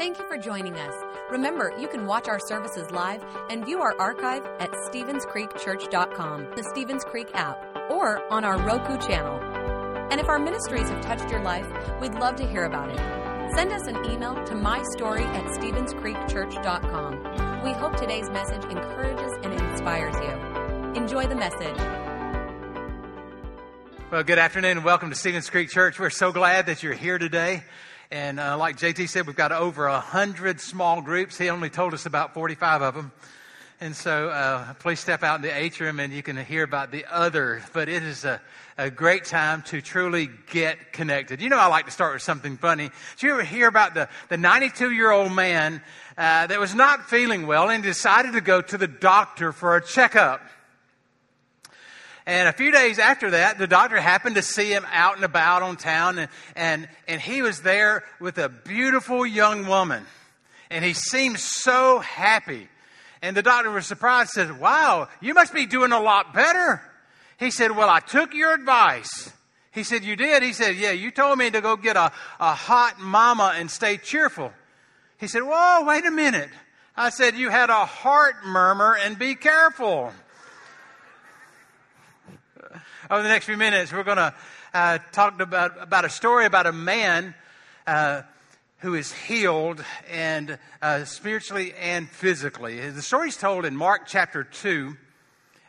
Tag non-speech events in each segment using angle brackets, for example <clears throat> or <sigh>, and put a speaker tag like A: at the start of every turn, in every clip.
A: Thank you for joining us. Remember, you can watch our services live and view our archive at StevensCreekChurch.com, the Stevens Creek app, or on our Roku channel. And if our ministries have touched your life, we'd love to hear about it. Send us an email to mystory at StevensCreekChurch.com. We hope today's message encourages and inspires you. Enjoy the message.
B: Well, good afternoon and welcome to Stevens Creek Church. We're so glad that you're here today. And uh, like JT said, we've got over a hundred small groups. He only told us about 45 of them. And so uh, please step out in the atrium and you can hear about the others. But it is a, a great time to truly get connected. You know, I like to start with something funny. Did you ever hear about the, the 92 year old man uh, that was not feeling well and decided to go to the doctor for a checkup? And a few days after that, the doctor happened to see him out and about on town, and, and, and he was there with a beautiful young woman. And he seemed so happy. And the doctor was surprised, said, Wow, you must be doing a lot better. He said, Well, I took your advice. He said, You did? He said, Yeah, you told me to go get a, a hot mama and stay cheerful. He said, Whoa, wait a minute. I said, You had a heart murmur and be careful over the next few minutes, we're going to uh, talk about, about a story about a man uh, who is healed and uh, spiritually and physically. The story is told in Mark chapter 2,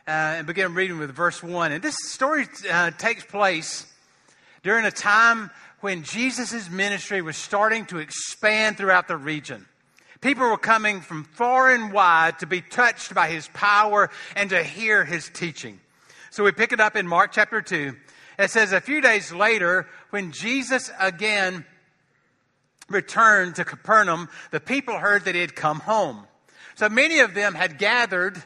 B: uh, and begin reading with verse 1. And this story uh, takes place during a time when Jesus' ministry was starting to expand throughout the region. People were coming from far and wide to be touched by his power and to hear his teaching. So we pick it up in Mark chapter 2. It says, A few days later, when Jesus again returned to Capernaum, the people heard that he had come home. So many of them had gathered.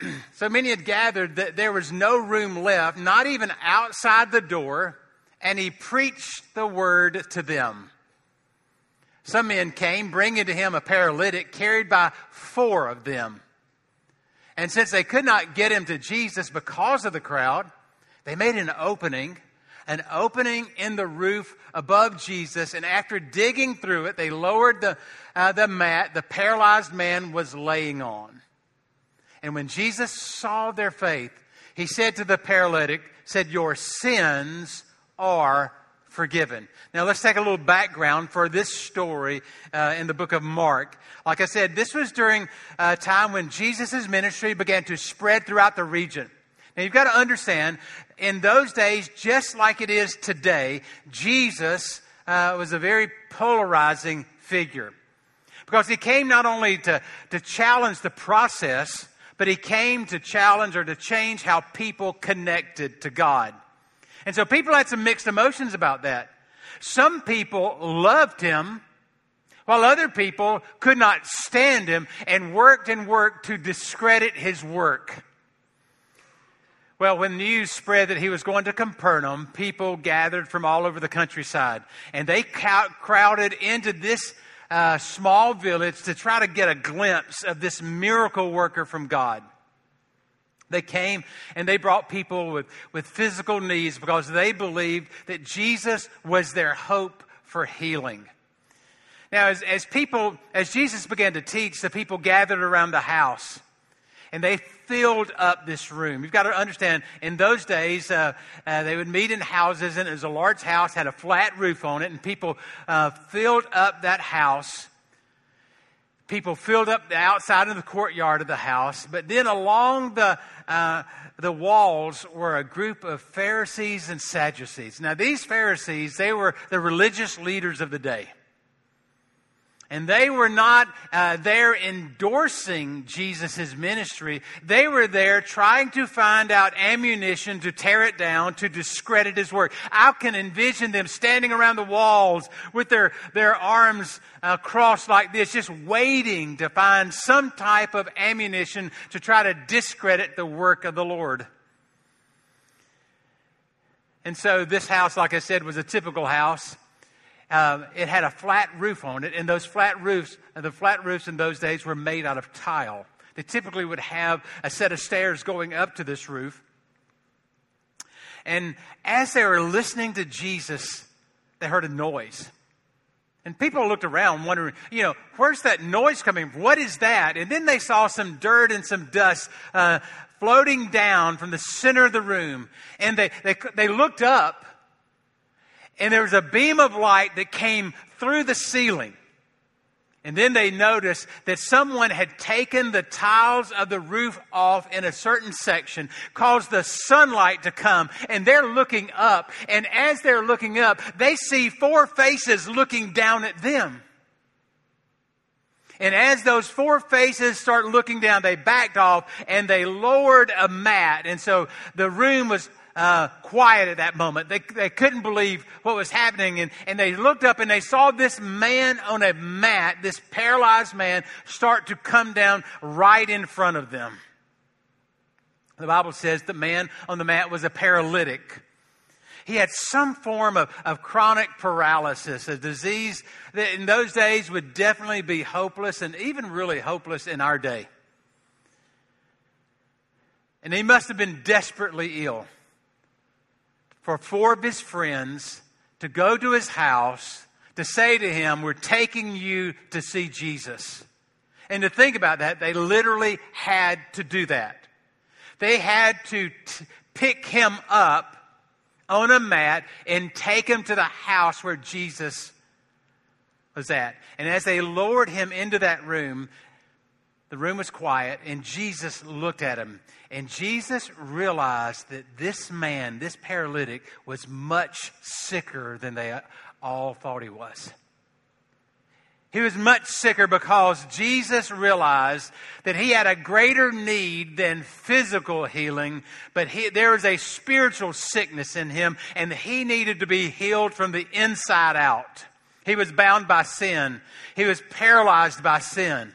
B: <clears throat> So many had gathered that there was no room left, not even outside the door, and he preached the word to them. Some men came, bringing to him a paralytic carried by four of them. And since they could not get him to Jesus because of the crowd, they made an opening, an opening in the roof above Jesus. And after digging through it, they lowered the, uh, the mat the paralyzed man was laying on. And when Jesus saw their faith, he said to the paralytic, said, Your sins are forgiven. Now let's take a little background for this story uh, in the book of Mark. Like I said, this was during a time when Jesus' ministry began to spread throughout the region. Now you've got to understand, in those days, just like it is today, Jesus uh, was a very polarizing figure. Because he came not only to, to challenge the process, but he came to challenge or to change how people connected to God. And so people had some mixed emotions about that. Some people loved him, while other people could not stand him and worked and worked to discredit his work. Well, when news spread that he was going to Capernaum, people gathered from all over the countryside, and they crowded into this uh, small village to try to get a glimpse of this miracle worker from God. They came and they brought people with, with physical needs because they believed that Jesus was their hope for healing. Now, as, as people, as Jesus began to teach, the people gathered around the house and they filled up this room. You've got to understand, in those days, uh, uh, they would meet in houses, and it was a large house, had a flat roof on it, and people uh, filled up that house people filled up the outside of the courtyard of the house. But then along the, uh, the walls were a group of Pharisees and Sadducees. Now, these Pharisees, they were the religious leaders of the day. And they were not uh, there endorsing Jesus' ministry. They were there trying to find out ammunition to tear it down, to discredit his work. I can envision them standing around the walls with their, their arms uh, crossed like this, just waiting to find some type of ammunition to try to discredit the work of the Lord. And so this house, like I said, was a typical house um, it had a flat roof on it, and those flat roofs, the flat roofs in those days were made out of tile. They typically would have a set of stairs going up to this roof. And as they were listening to Jesus, they heard a noise. And people looked around wondering, you know, where's that noise coming from? What is that? And then they saw some dirt and some dust uh, floating down from the center of the room. And they, they, they looked up, and there was a beam of light that came through the ceiling. And then they noticed that someone had taken the tiles of the roof off in a certain section, caused the sunlight to come, and they're looking up. And as they're looking up, they see four faces looking down at them. And as those four faces start looking down, they backed off and they lowered a mat. And so the room was uh, quiet at that moment. They, they couldn't believe what was happening. And, and they looked up and they saw this man on a mat, this paralyzed man, start to come down right in front of them. The Bible says the man on the mat was a paralytic. He had some form of, of chronic paralysis, a disease that in those days would definitely be hopeless and even really hopeless in our day. And he must have been desperately ill for four of his friends to go to his house to say to him, We're taking you to see Jesus. And to think about that, they literally had to do that. They had to t- pick him up on a mat and take him to the house where Jesus was at. And as they lowered him into that room, the room was quiet, and Jesus looked at him. And Jesus realized that this man, this paralytic, was much sicker than they all thought he was. He was much sicker because Jesus realized that he had a greater need than physical healing, but he, there was a spiritual sickness in him, and he needed to be healed from the inside out. He was bound by sin, he was paralyzed by sin.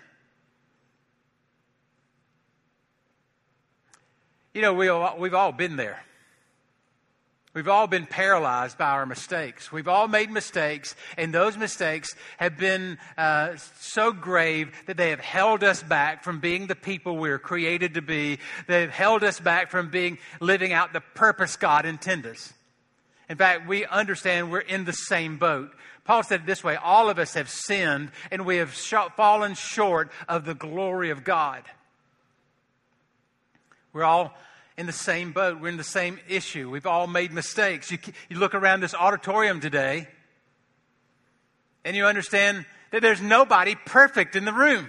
B: You know, we we've all been there. We've all been paralyzed by our mistakes. We've all made mistakes, and those mistakes have been uh, so grave that they have held us back from being the people we are created to be. They've held us back from being living out the purpose God intended us. In fact, we understand we're in the same boat. Paul said it this way all of us have sinned, and we have sh- fallen short of the glory of God. We're all in the same boat. We're in the same issue. We've all made mistakes. You, you look around this auditorium today and you understand that there's nobody perfect in the room.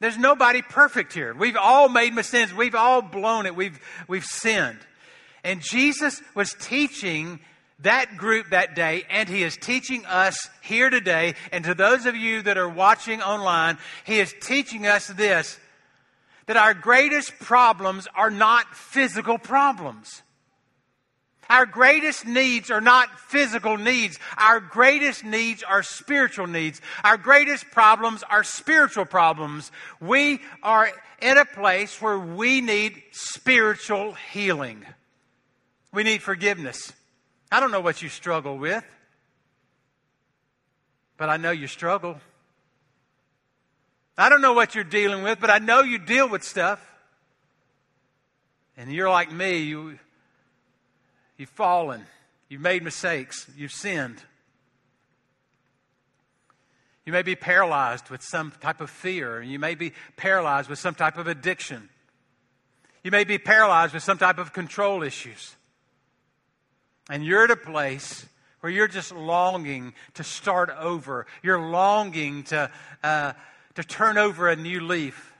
B: There's nobody perfect here. We've all made mistakes. We've all blown it. We've, we've sinned. And Jesus was teaching that group that day, and He is teaching us here today. And to those of you that are watching online, He is teaching us this that our greatest problems are not physical problems. Our greatest needs are not physical needs. Our greatest needs are spiritual needs. Our greatest problems are spiritual problems. We are in a place where we need spiritual healing. We need forgiveness. I don't know what you struggle with, but I know you struggle. I don't know what you're dealing with, but I know you deal with stuff. And you're like me, you, you've fallen, you've made mistakes, you've sinned. You may be paralyzed with some type of fear. and You may be paralyzed with some type of addiction. You may be paralyzed with some type of control issues. And you're at a place where you're just longing to start over. You're longing to, uh, to turn over a new leaf.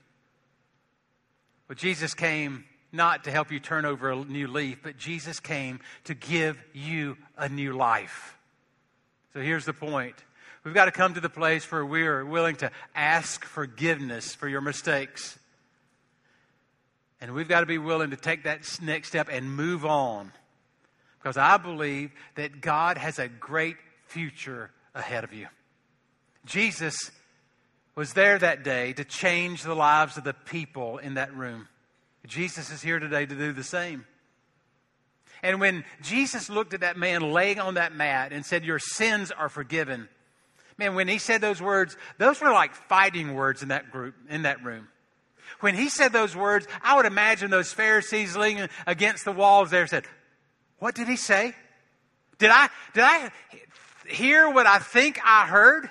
B: But Jesus came not to help you turn over a new leaf, but Jesus came to give you a new life. So here's the point. We've got to come to the place where we are willing to ask forgiveness for your mistakes. And we've got to be willing to take that next step and move on. Because I believe that God has a great future ahead of you. Jesus was there that day to change the lives of the people in that room. Jesus is here today to do the same. And when Jesus looked at that man laying on that mat and said, Your sins are forgiven, man, when he said those words, those were like fighting words in that group, in that room. When he said those words, I would imagine those Pharisees leaning against the walls there said, What did he say? Did I, did I hear what I think I heard?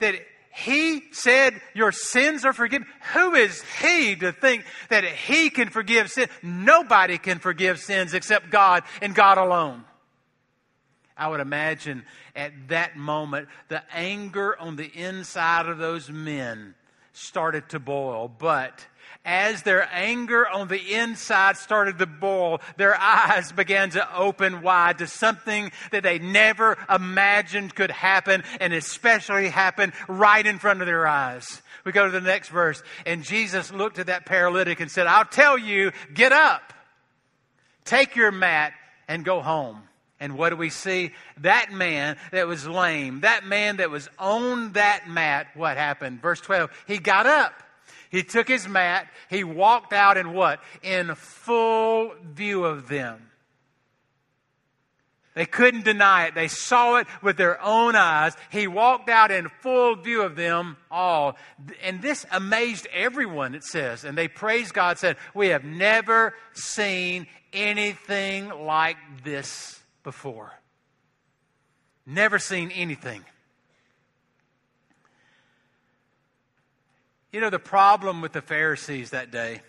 B: That he said, Your sins are forgiven. Who is he to think that he can forgive sin? Nobody can forgive sins except God and God alone. I would imagine at that moment the anger on the inside of those men started to boil. But as their anger on the inside started to boil, their eyes began to open wide to something that they never imagined could happen, and especially happen right in front of their eyes. We go to the next verse, and Jesus looked at that paralytic and said, I'll tell you, get up, take your mat, and go home. And what do we see? That man that was lame, that man that was on that mat, what happened? Verse 12, he got up. He took his mat, he walked out in what? In full view of them. They couldn't deny it. They saw it with their own eyes. He walked out in full view of them all. And this amazed everyone, it says. And they praised God, said, We have never seen anything like this before. Never seen anything. You know, the problem with the Pharisees that day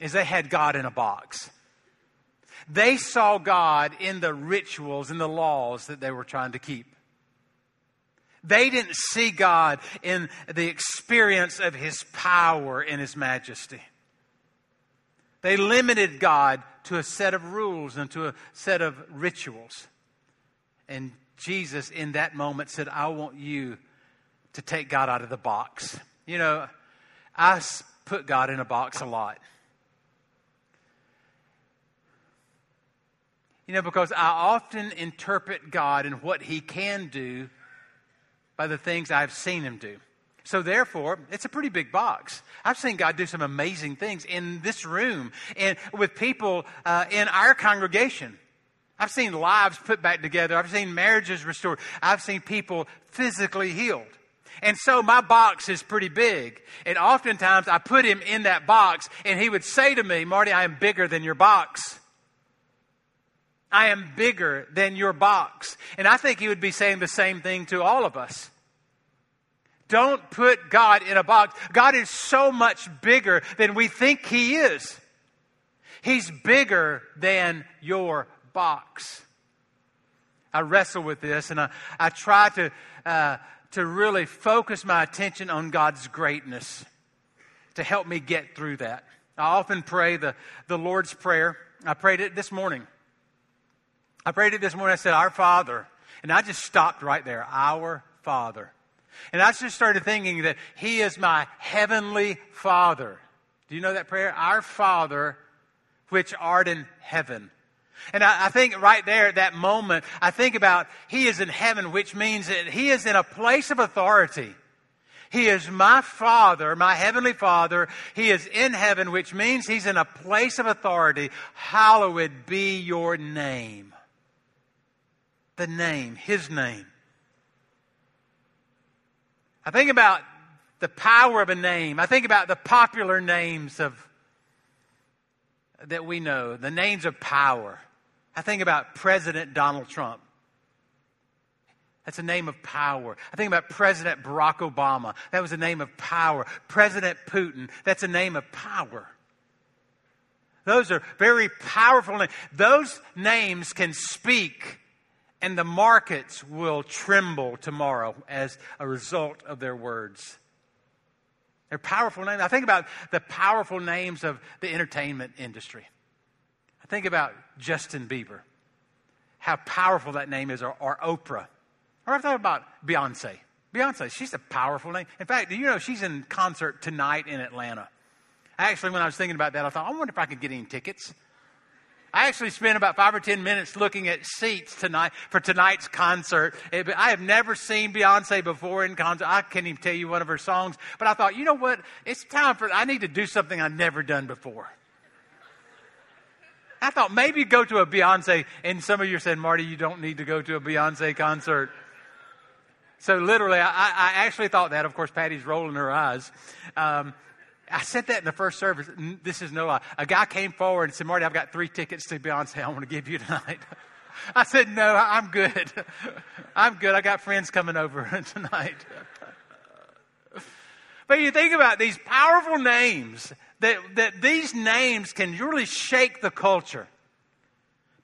B: is they had God in a box. They saw God in the rituals and the laws that they were trying to keep. They didn't see God in the experience of His power and His majesty. They limited God to a set of rules and to a set of rituals. And Jesus, in that moment, said, I want you to take God out of the box. You know, I put God in a box a lot. You know, because I often interpret God and what He can do by the things I've seen Him do. So, therefore, it's a pretty big box. I've seen God do some amazing things in this room and with people uh, in our congregation. I've seen lives put back together. I've seen marriages restored. I've seen people physically healed. And so my box is pretty big. And oftentimes I put him in that box and he would say to me, Marty, I am bigger than your box. I am bigger than your box. And I think he would be saying the same thing to all of us. Don't put God in a box. God is so much bigger than we think he is. He's bigger than your box. I wrestle with this and I, I try to. Uh, to really focus my attention on God's greatness to help me get through that. I often pray the, the Lord's Prayer. I prayed it this morning. I prayed it this morning. I said, Our Father. And I just stopped right there. Our Father. And I just started thinking that He is my heavenly Father. Do you know that prayer? Our Father, which art in heaven. And I, I, think right there at that moment, I think about He is in heaven, which means that He is in a place of authority. He is my Father, my Heavenly Father. He is in heaven, which means He's in a place of authority. Hallowed be your name. The name, His name. I think about the power of a name. I think about the popular names of that we know, the names of power. I think about President Donald Trump. That's a name of power. I think about President Barack Obama. That was a name of power. President Putin. That's a name of power. Those are very powerful names. Those names can speak, and the markets will tremble tomorrow as a result of their words. They're powerful names. I think about the powerful names of the entertainment industry. I think about Justin Bieber, how powerful that name is, or, or Oprah. Or I thought about Beyonce. Beyonce, she's a powerful name. In fact, do you know she's in concert tonight in Atlanta? Actually, when I was thinking about that, I thought, I wonder if I could get any tickets. I actually spent about five or ten minutes looking at seats tonight for tonight's concert. I have never seen Beyonce before in concert. I can't even tell you one of her songs. But I thought, you know what? It's time for, I need to do something I've never done before. I thought maybe go to a Beyonce, and some of you said, Marty, you don't need to go to a Beyonce concert. So literally, I, I actually thought that. Of course, Patty's rolling her eyes. Um, I said that in the first service. This is no lie. A guy came forward and said, Marty, I've got three tickets to Beyonce I want to give you tonight. <laughs> I said, no, I'm good. <laughs> I'm good. I got friends coming over <laughs> tonight. But you think about these powerful names, that, that these names can really shake the culture.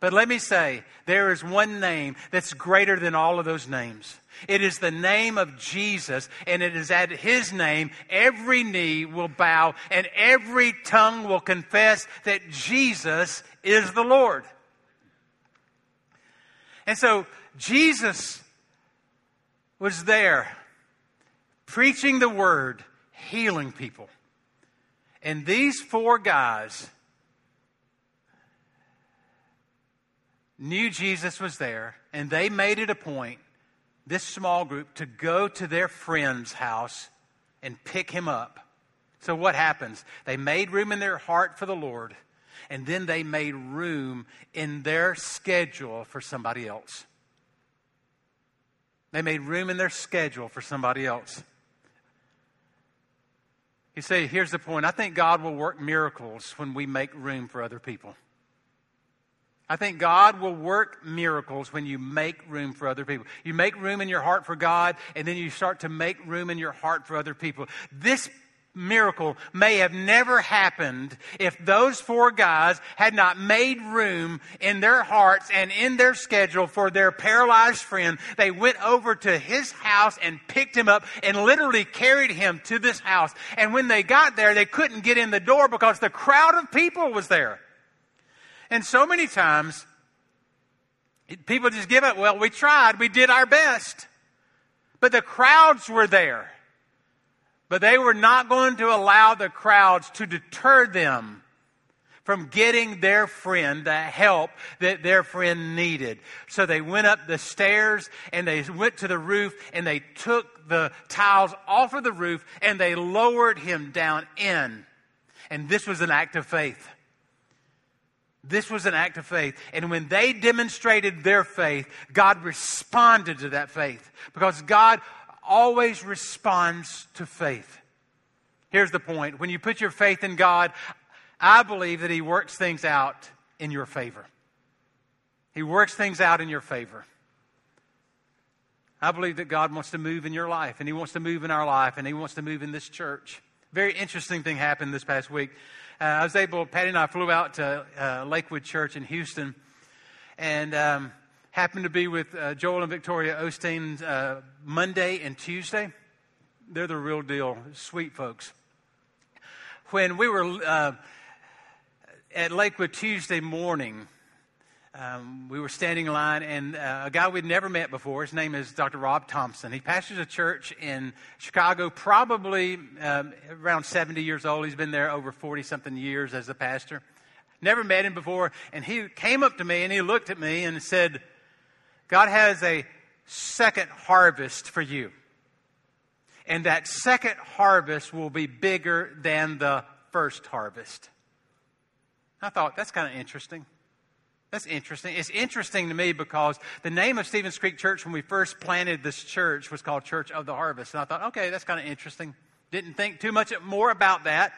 B: But let me say, there is one name that's greater than all of those names. It is the name of Jesus, and it is at his name every knee will bow and every tongue will confess that Jesus is the Lord. And so Jesus was there preaching the word, healing people. And these four guys knew Jesus was there, and they made it a point, this small group, to go to their friend's house and pick him up. So what happens? They made room in their heart for the Lord, and then they made room in their schedule for somebody else. They made room in their schedule for somebody else. You say, here's the point. I think God will work miracles when we make room for other people. I think God will work miracles when you make room for other people. You make room in your heart for God, and then you start to make room in your heart for other people. This miracle may have never happened if those four guys had not made room in their hearts and in their schedule for their paralyzed friend. They went over to his house and picked him up and literally carried him to this house. And when they got there, they couldn't get in the door because the crowd of people was there. And so many times, people just give up. Well, we tried, we did our best. But the crowds were there. But they were not going to allow the crowds to deter them from getting their friend the help that their friend needed. So they went up the stairs and they went to the roof and they took the tiles off of the roof and they lowered him down in. And this was an act of faith. This was an act of faith. And when they demonstrated their faith, God responded to that faith because God always responds to faith. Here's the point when you put your faith in God, I believe that He works things out in your favor. He works things out in your favor. I believe that God wants to move in your life, and He wants to move in our life, and He wants to move in this church. Very interesting thing happened this past week. Uh, I was able, Patty and I flew out to uh, Lakewood Church in Houston and um, happened to be with uh, Joel and Victoria Osteen uh, Monday and Tuesday. They're the real deal, sweet folks. When we were uh, at Lakewood Tuesday morning, um, we were standing in line, and uh, a guy we'd never met before, his name is Dr. Rob Thompson. He pastors a church in Chicago, probably um, around 70 years old. He's been there over 40 something years as a pastor. Never met him before, and he came up to me and he looked at me and said, God has a second harvest for you. And that second harvest will be bigger than the first harvest. I thought, that's kind of interesting. That's interesting. It's interesting to me because the name of Stevens Creek Church when we first planted this church was called Church of the Harvest. And I thought, okay, that's kind of interesting. Didn't think too much more about that.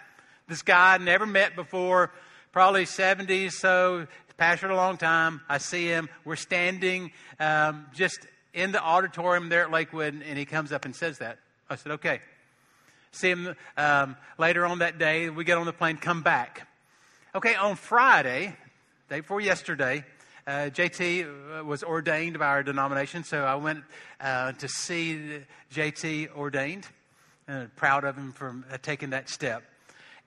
B: This guy I'd never met before, probably 70s, so pastored a long time. I see him. We're standing um, just in the auditorium there at Lakewood, and he comes up and says that. I said, okay. See him um, later on that day. We get on the plane, come back. Okay, on Friday, day before yesterday, uh, JT uh, was ordained by our denomination, so I went uh, to see JT ordained. And proud of him for uh, taking that step.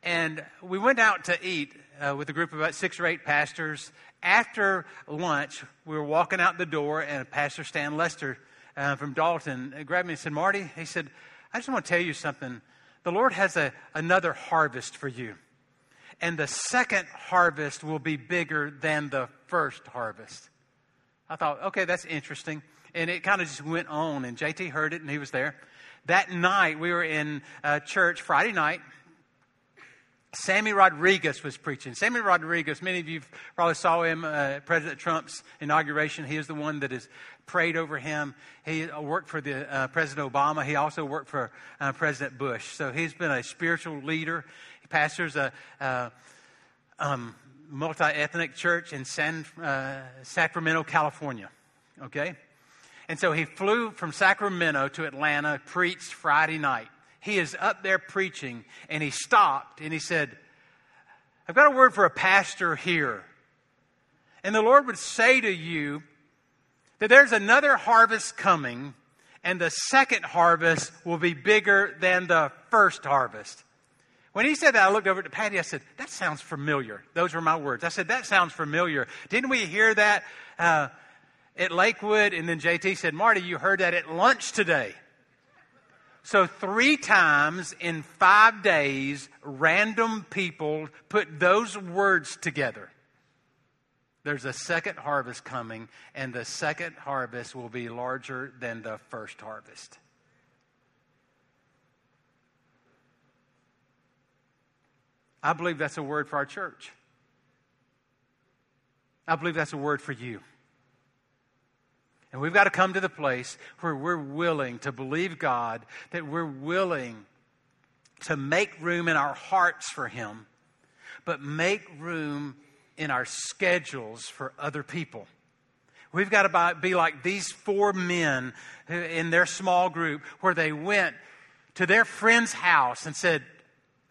B: And we went out to eat uh, with a group of about six or eight pastors. After lunch, we were walking out the door, and Pastor Stan Lester uh, from Dalton grabbed me and said, Marty, he said, I just want to tell you something. The Lord has a, another harvest for you and the second harvest will be bigger than the first harvest. I thought, okay, that's interesting. And it kind of just went on, and JT heard it, and he was there. That night, we were in uh, church Friday night. Sammy Rodriguez was preaching. Sammy Rodriguez, many of you probably saw him uh, President Trump's inauguration. He is the one that has prayed over him. He worked for the uh, President Obama. He also worked for uh, President Bush. So he's been a spiritual leader pastors a, a um, multi ethnic church in San, uh, Sacramento, California. Okay? And so he flew from Sacramento to Atlanta, preached Friday night. He is up there preaching, and he stopped and he said, I've got a word for a pastor here. And the Lord would say to you that there's another harvest coming, and the second harvest will be bigger than the first harvest. When he said that, I looked over at Patty. I said, That sounds familiar. Those were my words. I said, That sounds familiar. Didn't we hear that uh, at Lakewood? And then JT said, Marty, you heard that at lunch today. So, three times in five days, random people put those words together. There's a second harvest coming, and the second harvest will be larger than the first harvest. I believe that's a word for our church. I believe that's a word for you. And we've got to come to the place where we're willing to believe God, that we're willing to make room in our hearts for Him, but make room in our schedules for other people. We've got to be like these four men in their small group where they went to their friend's house and said,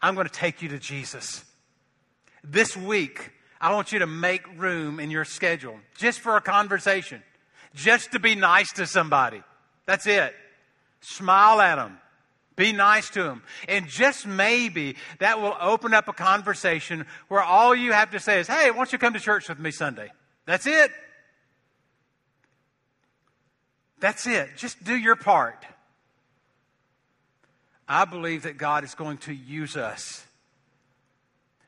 B: I'm going to take you to Jesus. This week, I want you to make room in your schedule just for a conversation, just to be nice to somebody. That's it. Smile at them. Be nice to them. And just maybe that will open up a conversation where all you have to say is, hey, why don't you come to church with me Sunday? That's it. That's it. Just do your part. I believe that God is going to use us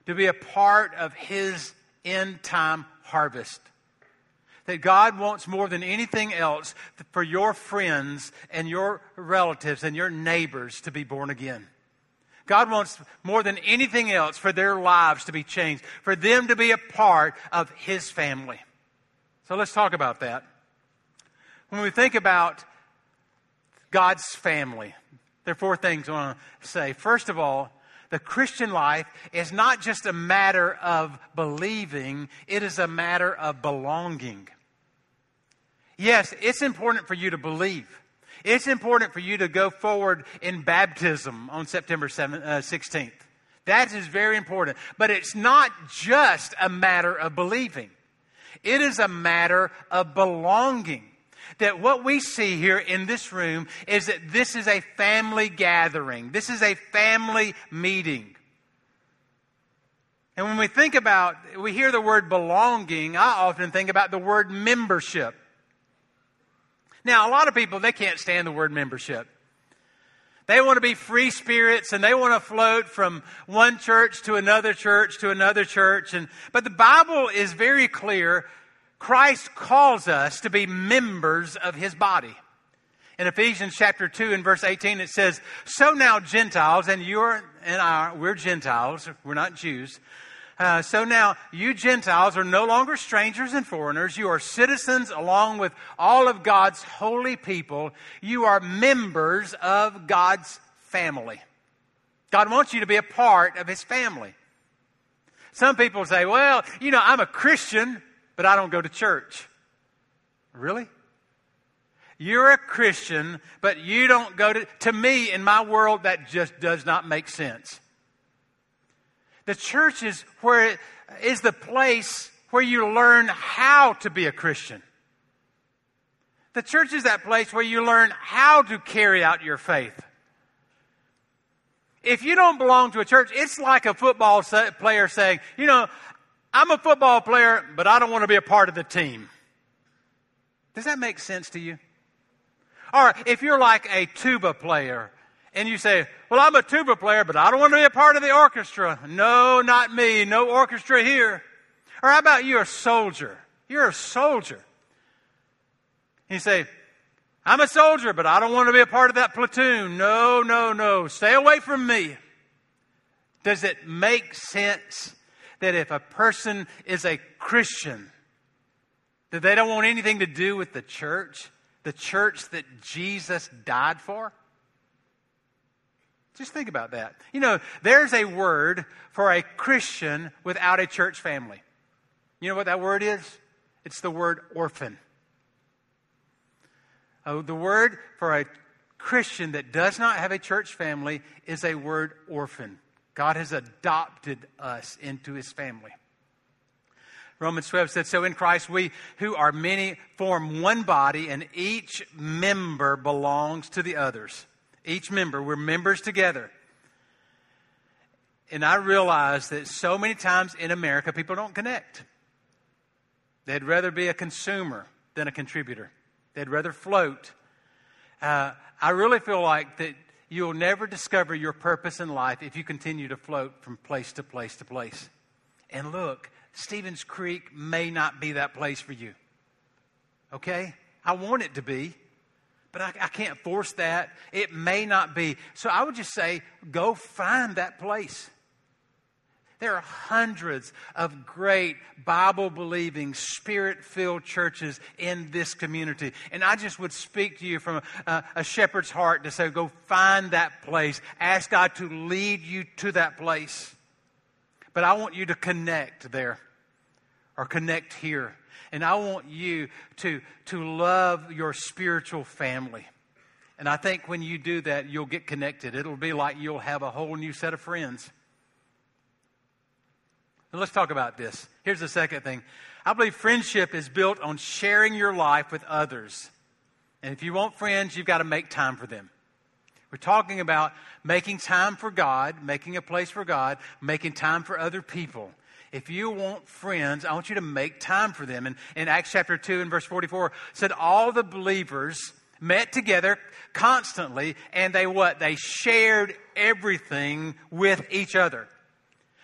B: to be a part of His end time harvest. That God wants more than anything else for your friends and your relatives and your neighbors to be born again. God wants more than anything else for their lives to be changed, for them to be a part of His family. So let's talk about that. When we think about God's family, there are four things I want to say. First of all, the Christian life is not just a matter of believing, it is a matter of belonging. Yes, it's important for you to believe. It's important for you to go forward in baptism on September 7, uh, 16th. That is very important. But it's not just a matter of believing, it is a matter of belonging that what we see here in this room is that this is a family gathering. This is a family meeting. And when we think about, we hear the word belonging, I often think about the word membership. Now, a lot of people, they can't stand the word membership. They want to be free spirits and they want to float from one church to another church to another church. And, but the Bible is very clear Christ calls us to be members of his body. In Ephesians chapter 2 and verse 18, it says, So now Gentiles, and you're and I, we're Gentiles, we're not Jews. Uh, so now you Gentiles are no longer strangers and foreigners. You are citizens along with all of God's holy people. You are members of God's family. God wants you to be a part of his family. Some people say, well, you know, I'm a Christian, but I don't go to church. Really? You're a Christian, but you don't go to. To me, in my world, that just does not make sense. The church is where is the place where you learn how to be a Christian. The church is that place where you learn how to carry out your faith. If you don't belong to a church, it's like a football player saying, you know, I'm a football player, but I don't want to be a part of the team. Does that make sense to you? Or if you're like a tuba player and you say, Well, I'm a tuba player, but I don't want to be a part of the orchestra. No, not me. No orchestra here. Or how about you're a soldier? You're a soldier. You say, I'm a soldier, but I don't want to be a part of that platoon. No, no, no. Stay away from me. Does it make sense that if a person is a Christian, that they don't want anything to do with the church, the church that Jesus died for? Just think about that. You know, there's a word for a Christian without a church family. You know what that word is? It's the word orphan. Oh, the word for a Christian that does not have a church family is a word orphan. God has adopted us into his family. Romans 12 said, So in Christ, we who are many form one body, and each member belongs to the others. Each member, we're members together. And I realize that so many times in America, people don't connect. They'd rather be a consumer than a contributor, they'd rather float. Uh, I really feel like that you'll never discover your purpose in life if you continue to float from place to place to place. And look, Stevens Creek may not be that place for you. Okay? I want it to be, but I, I, can't force that. It may not be. So I would just say go find that place. There are hundreds of great Bible believing, spirit filled churches in this community. And I just would speak to you from a, a, shepherd's heart to say, go find that place. Ask God to lead you to that place. But I want you to connect there or connect here. And I want you to, to love your spiritual family. And I think when you do that, you'll get connected. It'll be like you'll have a whole new set of friends. Let's talk about this. Here's the second thing I believe friendship is built on sharing your life with others. And if you want friends, you've got to make time for them. We're talking about making time for God, making a place for God, making time for other people. If you want friends, I want you to make time for them. And in Acts chapter 2 and verse 44 said all the believers met together constantly and they what? They shared everything with each other.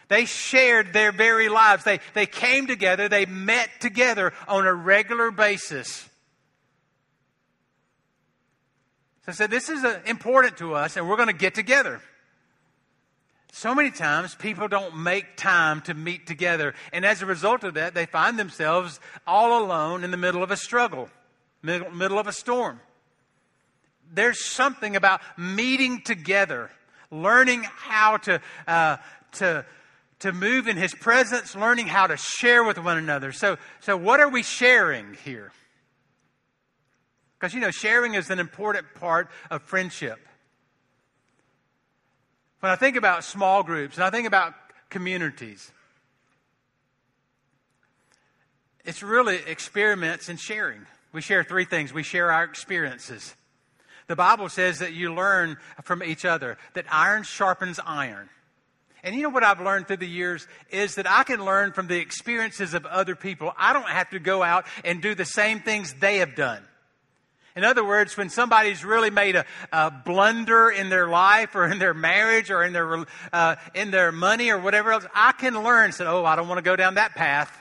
B: They shared their very lives. They, they came together. They met together on a regular basis. So I said, this is uh, important to us, and we're going to get together. So many times people don't make time to meet together. And as a result of that, they find themselves all alone in the middle of a struggle, middle, middle of a storm. There's something about meeting together, learning how to, uh, to to move in his presence, learning how to share with one another. So, so what are we sharing here? Because, you know, sharing is an important part of friendship. When I think about small groups and I think about communities, it's really experiments in sharing. We share three things we share our experiences. The Bible says that you learn from each other, that iron sharpens iron. And you know what I've learned through the years is that I can learn from the experiences of other people. I don't have to go out and do the same things they have done. In other words, when somebody's really made a, a blunder in their life or in their marriage or in their, uh, in their money or whatever else, I can learn, say, oh, I don't want to go down that path.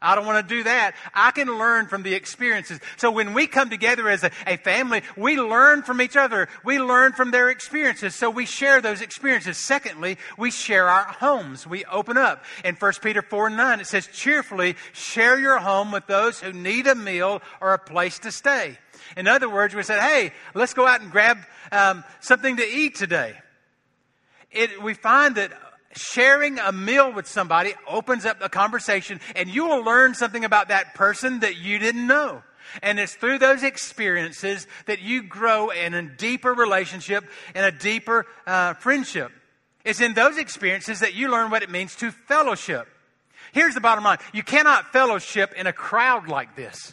B: I don't want to do that. I can learn from the experiences. So when we come together as a, a, family, we learn from each other. We learn from their experiences. So we share those experiences. Secondly, we share our homes. We open up. In 1 Peter 4 and 9, it says, cheerfully share your home with those who need a meal or a place to stay. In other words, we said, hey, let's go out and grab um, something to eat today. It, we find that sharing a meal with somebody opens up a conversation and you will learn something about that person that you didn't know. And it's through those experiences that you grow in a deeper relationship and a deeper uh, friendship. It's in those experiences that you learn what it means to fellowship. Here's the bottom line you cannot fellowship in a crowd like this.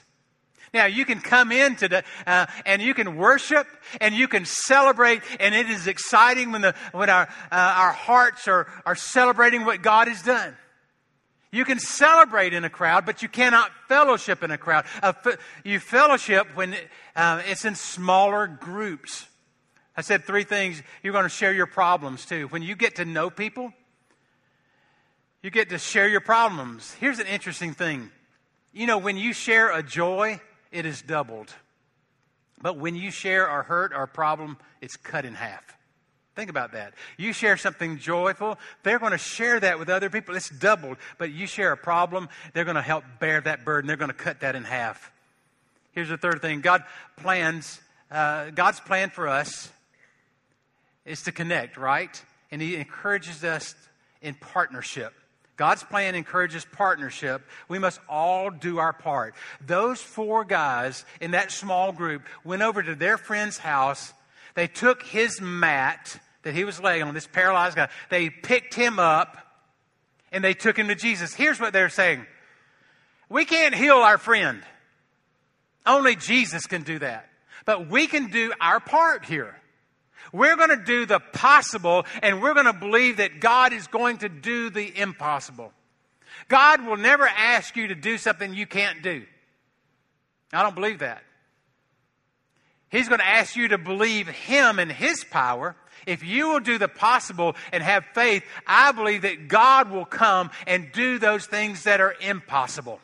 B: Now, you can come in today uh, and you can worship and you can celebrate, and it is exciting when, the, when our, uh, our hearts are, are celebrating what God has done. You can celebrate in a crowd, but you cannot fellowship in a crowd. Uh, you fellowship when uh, it's in smaller groups. I said three things. You're going to share your problems too. When you get to know people, you get to share your problems. Here's an interesting thing. You know, when you share a joy, it is doubled. But when you share our hurt, our problem, it's cut in half. Think about that. You share something joyful, they're going to share that with other people. It's doubled. But you share a problem, they're going to help bear that burden. They're going to cut that in half. Here's the third thing God plans, uh, God's plan for us is to connect, right? And He encourages us in partnership. God's plan encourages partnership. We must all do our part. Those four guys in that small group went over to their friend's house. They took his mat that he was laying on, this paralyzed guy. They picked him up and they took him to Jesus. Here's what they're saying We can't heal our friend, only Jesus can do that. But we can do our part here. We're going to do the possible and we're going to believe that God is going to do the impossible. God will never ask you to do something you can't do. I don't believe that. He's going to ask you to believe Him and His power. If you will do the possible and have faith, I believe that God will come and do those things that are impossible.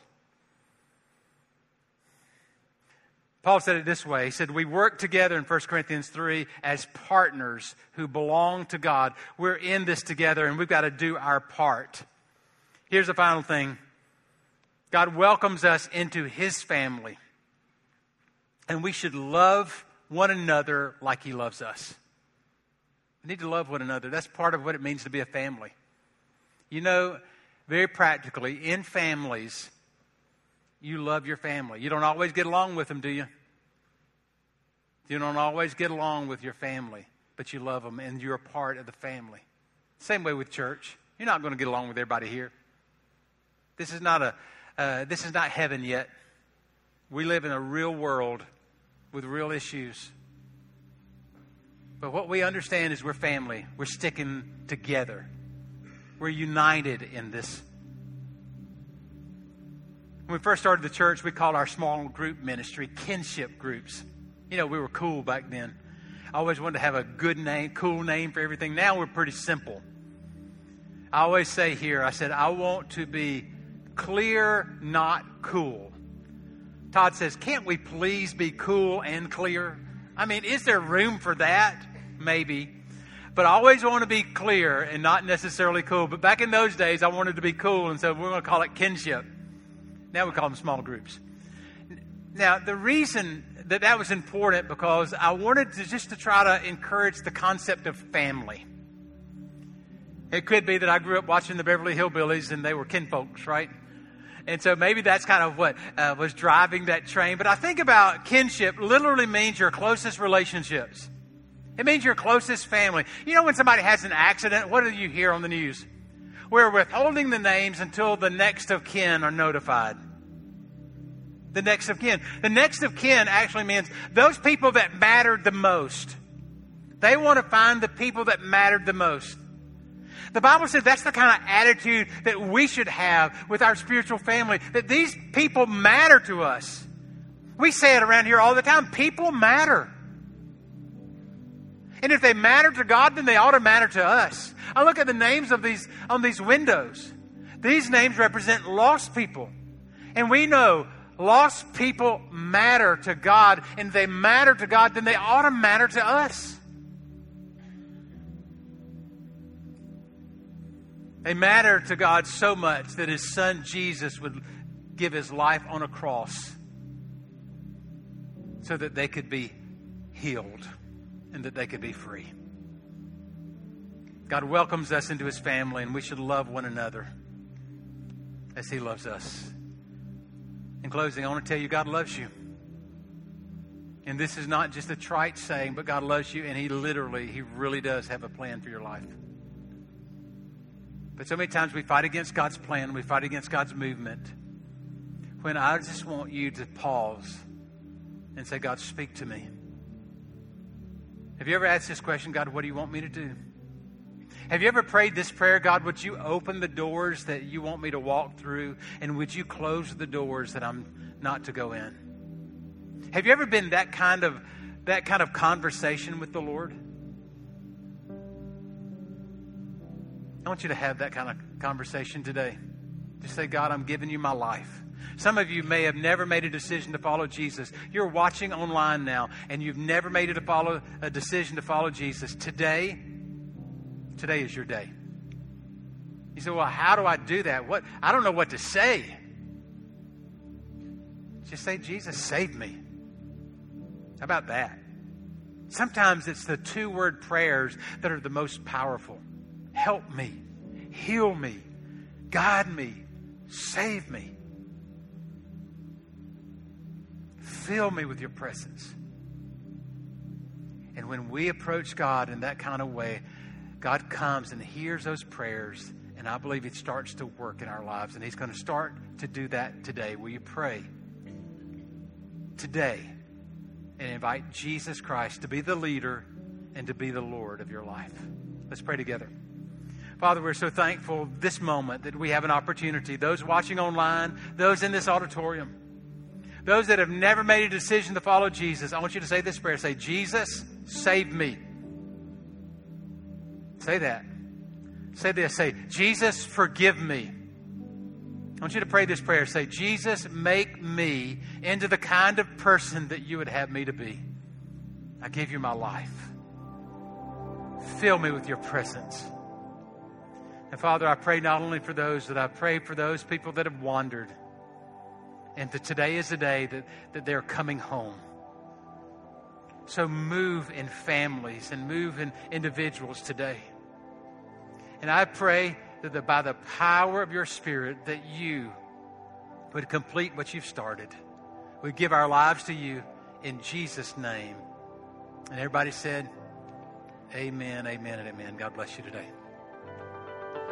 B: Paul said it this way. He said, We work together in 1 Corinthians 3 as partners who belong to God. We're in this together and we've got to do our part. Here's the final thing God welcomes us into his family. And we should love one another like he loves us. We need to love one another. That's part of what it means to be a family. You know, very practically, in families, you love your family. You don't always get along with them, do you? You don't always get along with your family, but you love them and you're a part of the family. Same way with church. You're not going to get along with everybody here. This is not a uh, this is not heaven yet. We live in a real world with real issues. But what we understand is we're family. We're sticking together. We're united in this when we first started the church, we called our small group ministry kinship groups. You know, we were cool back then. I always wanted to have a good name, cool name for everything. Now we're pretty simple. I always say here, I said, I want to be clear, not cool. Todd says, Can't we please be cool and clear? I mean, is there room for that? Maybe. But I always want to be clear and not necessarily cool. But back in those days, I wanted to be cool, and so we're going to call it kinship. Now we call them small groups. Now, the reason that that was important because I wanted to just to try to encourage the concept of family. It could be that I grew up watching the Beverly Hillbillies and they were kinfolks, right? And so maybe that's kind of what uh, was driving that train. But I think about kinship literally means your closest relationships. It means your closest family. You know, when somebody has an accident, what do you hear on the news? We're withholding the names until the next of kin are notified. The next of kin. The next of kin actually means those people that mattered the most. They want to find the people that mattered the most. The Bible says that's the kind of attitude that we should have with our spiritual family, that these people matter to us. We say it around here all the time people matter. And if they matter to God, then they ought to matter to us. I look at the names of these on these windows. These names represent lost people. And we know lost people matter to God, and they matter to God, then they ought to matter to us. They matter to God so much that His Son Jesus would give His life on a cross so that they could be healed and that they could be free. God welcomes us into his family, and we should love one another as he loves us. In closing, I want to tell you God loves you. And this is not just a trite saying, but God loves you, and he literally, he really does have a plan for your life. But so many times we fight against God's plan, we fight against God's movement. When I just want you to pause and say, God, speak to me. Have you ever asked this question, God, what do you want me to do? Have you ever prayed this prayer, God, would you open the doors that you want me to walk through, and would you close the doors that I'm not to go in? Have you ever been that kind of that kind of conversation with the Lord? I want you to have that kind of conversation today. Just say, God, I'm giving you my life. Some of you may have never made a decision to follow Jesus. You're watching online now and you've never made a, follow, a decision to follow Jesus. Today, today is your day. You say, well, how do I do that? What? I don't know what to say. Just say, Jesus, save me. How about that? Sometimes it's the two word prayers that are the most powerful. Help me, heal me, guide me, save me. Fill me with your presence. And when we approach God in that kind of way, God comes and hears those prayers, and I believe it starts to work in our lives. And He's going to start to do that today. Will you pray today and invite Jesus Christ to be the leader and to be the Lord of your life? Let's pray together. Father, we're so thankful this moment that we have an opportunity, those watching online, those in this auditorium, those that have never made a decision to follow Jesus. I want you to say this prayer say, Jesus, save me. Say that. Say this. Say, Jesus, forgive me. I want you to pray this prayer. Say, Jesus, make me into the kind of person that you would have me to be. I give you my life. Fill me with your presence. And Father, I pray not only for those, that I pray for those people that have wandered. And that today is the day that, that they're coming home. So move in families and move in individuals today. And I pray that the, by the power of your Spirit, that you would complete what you've started. We give our lives to you in Jesus' name. And everybody said, Amen, amen, and amen. God bless you today.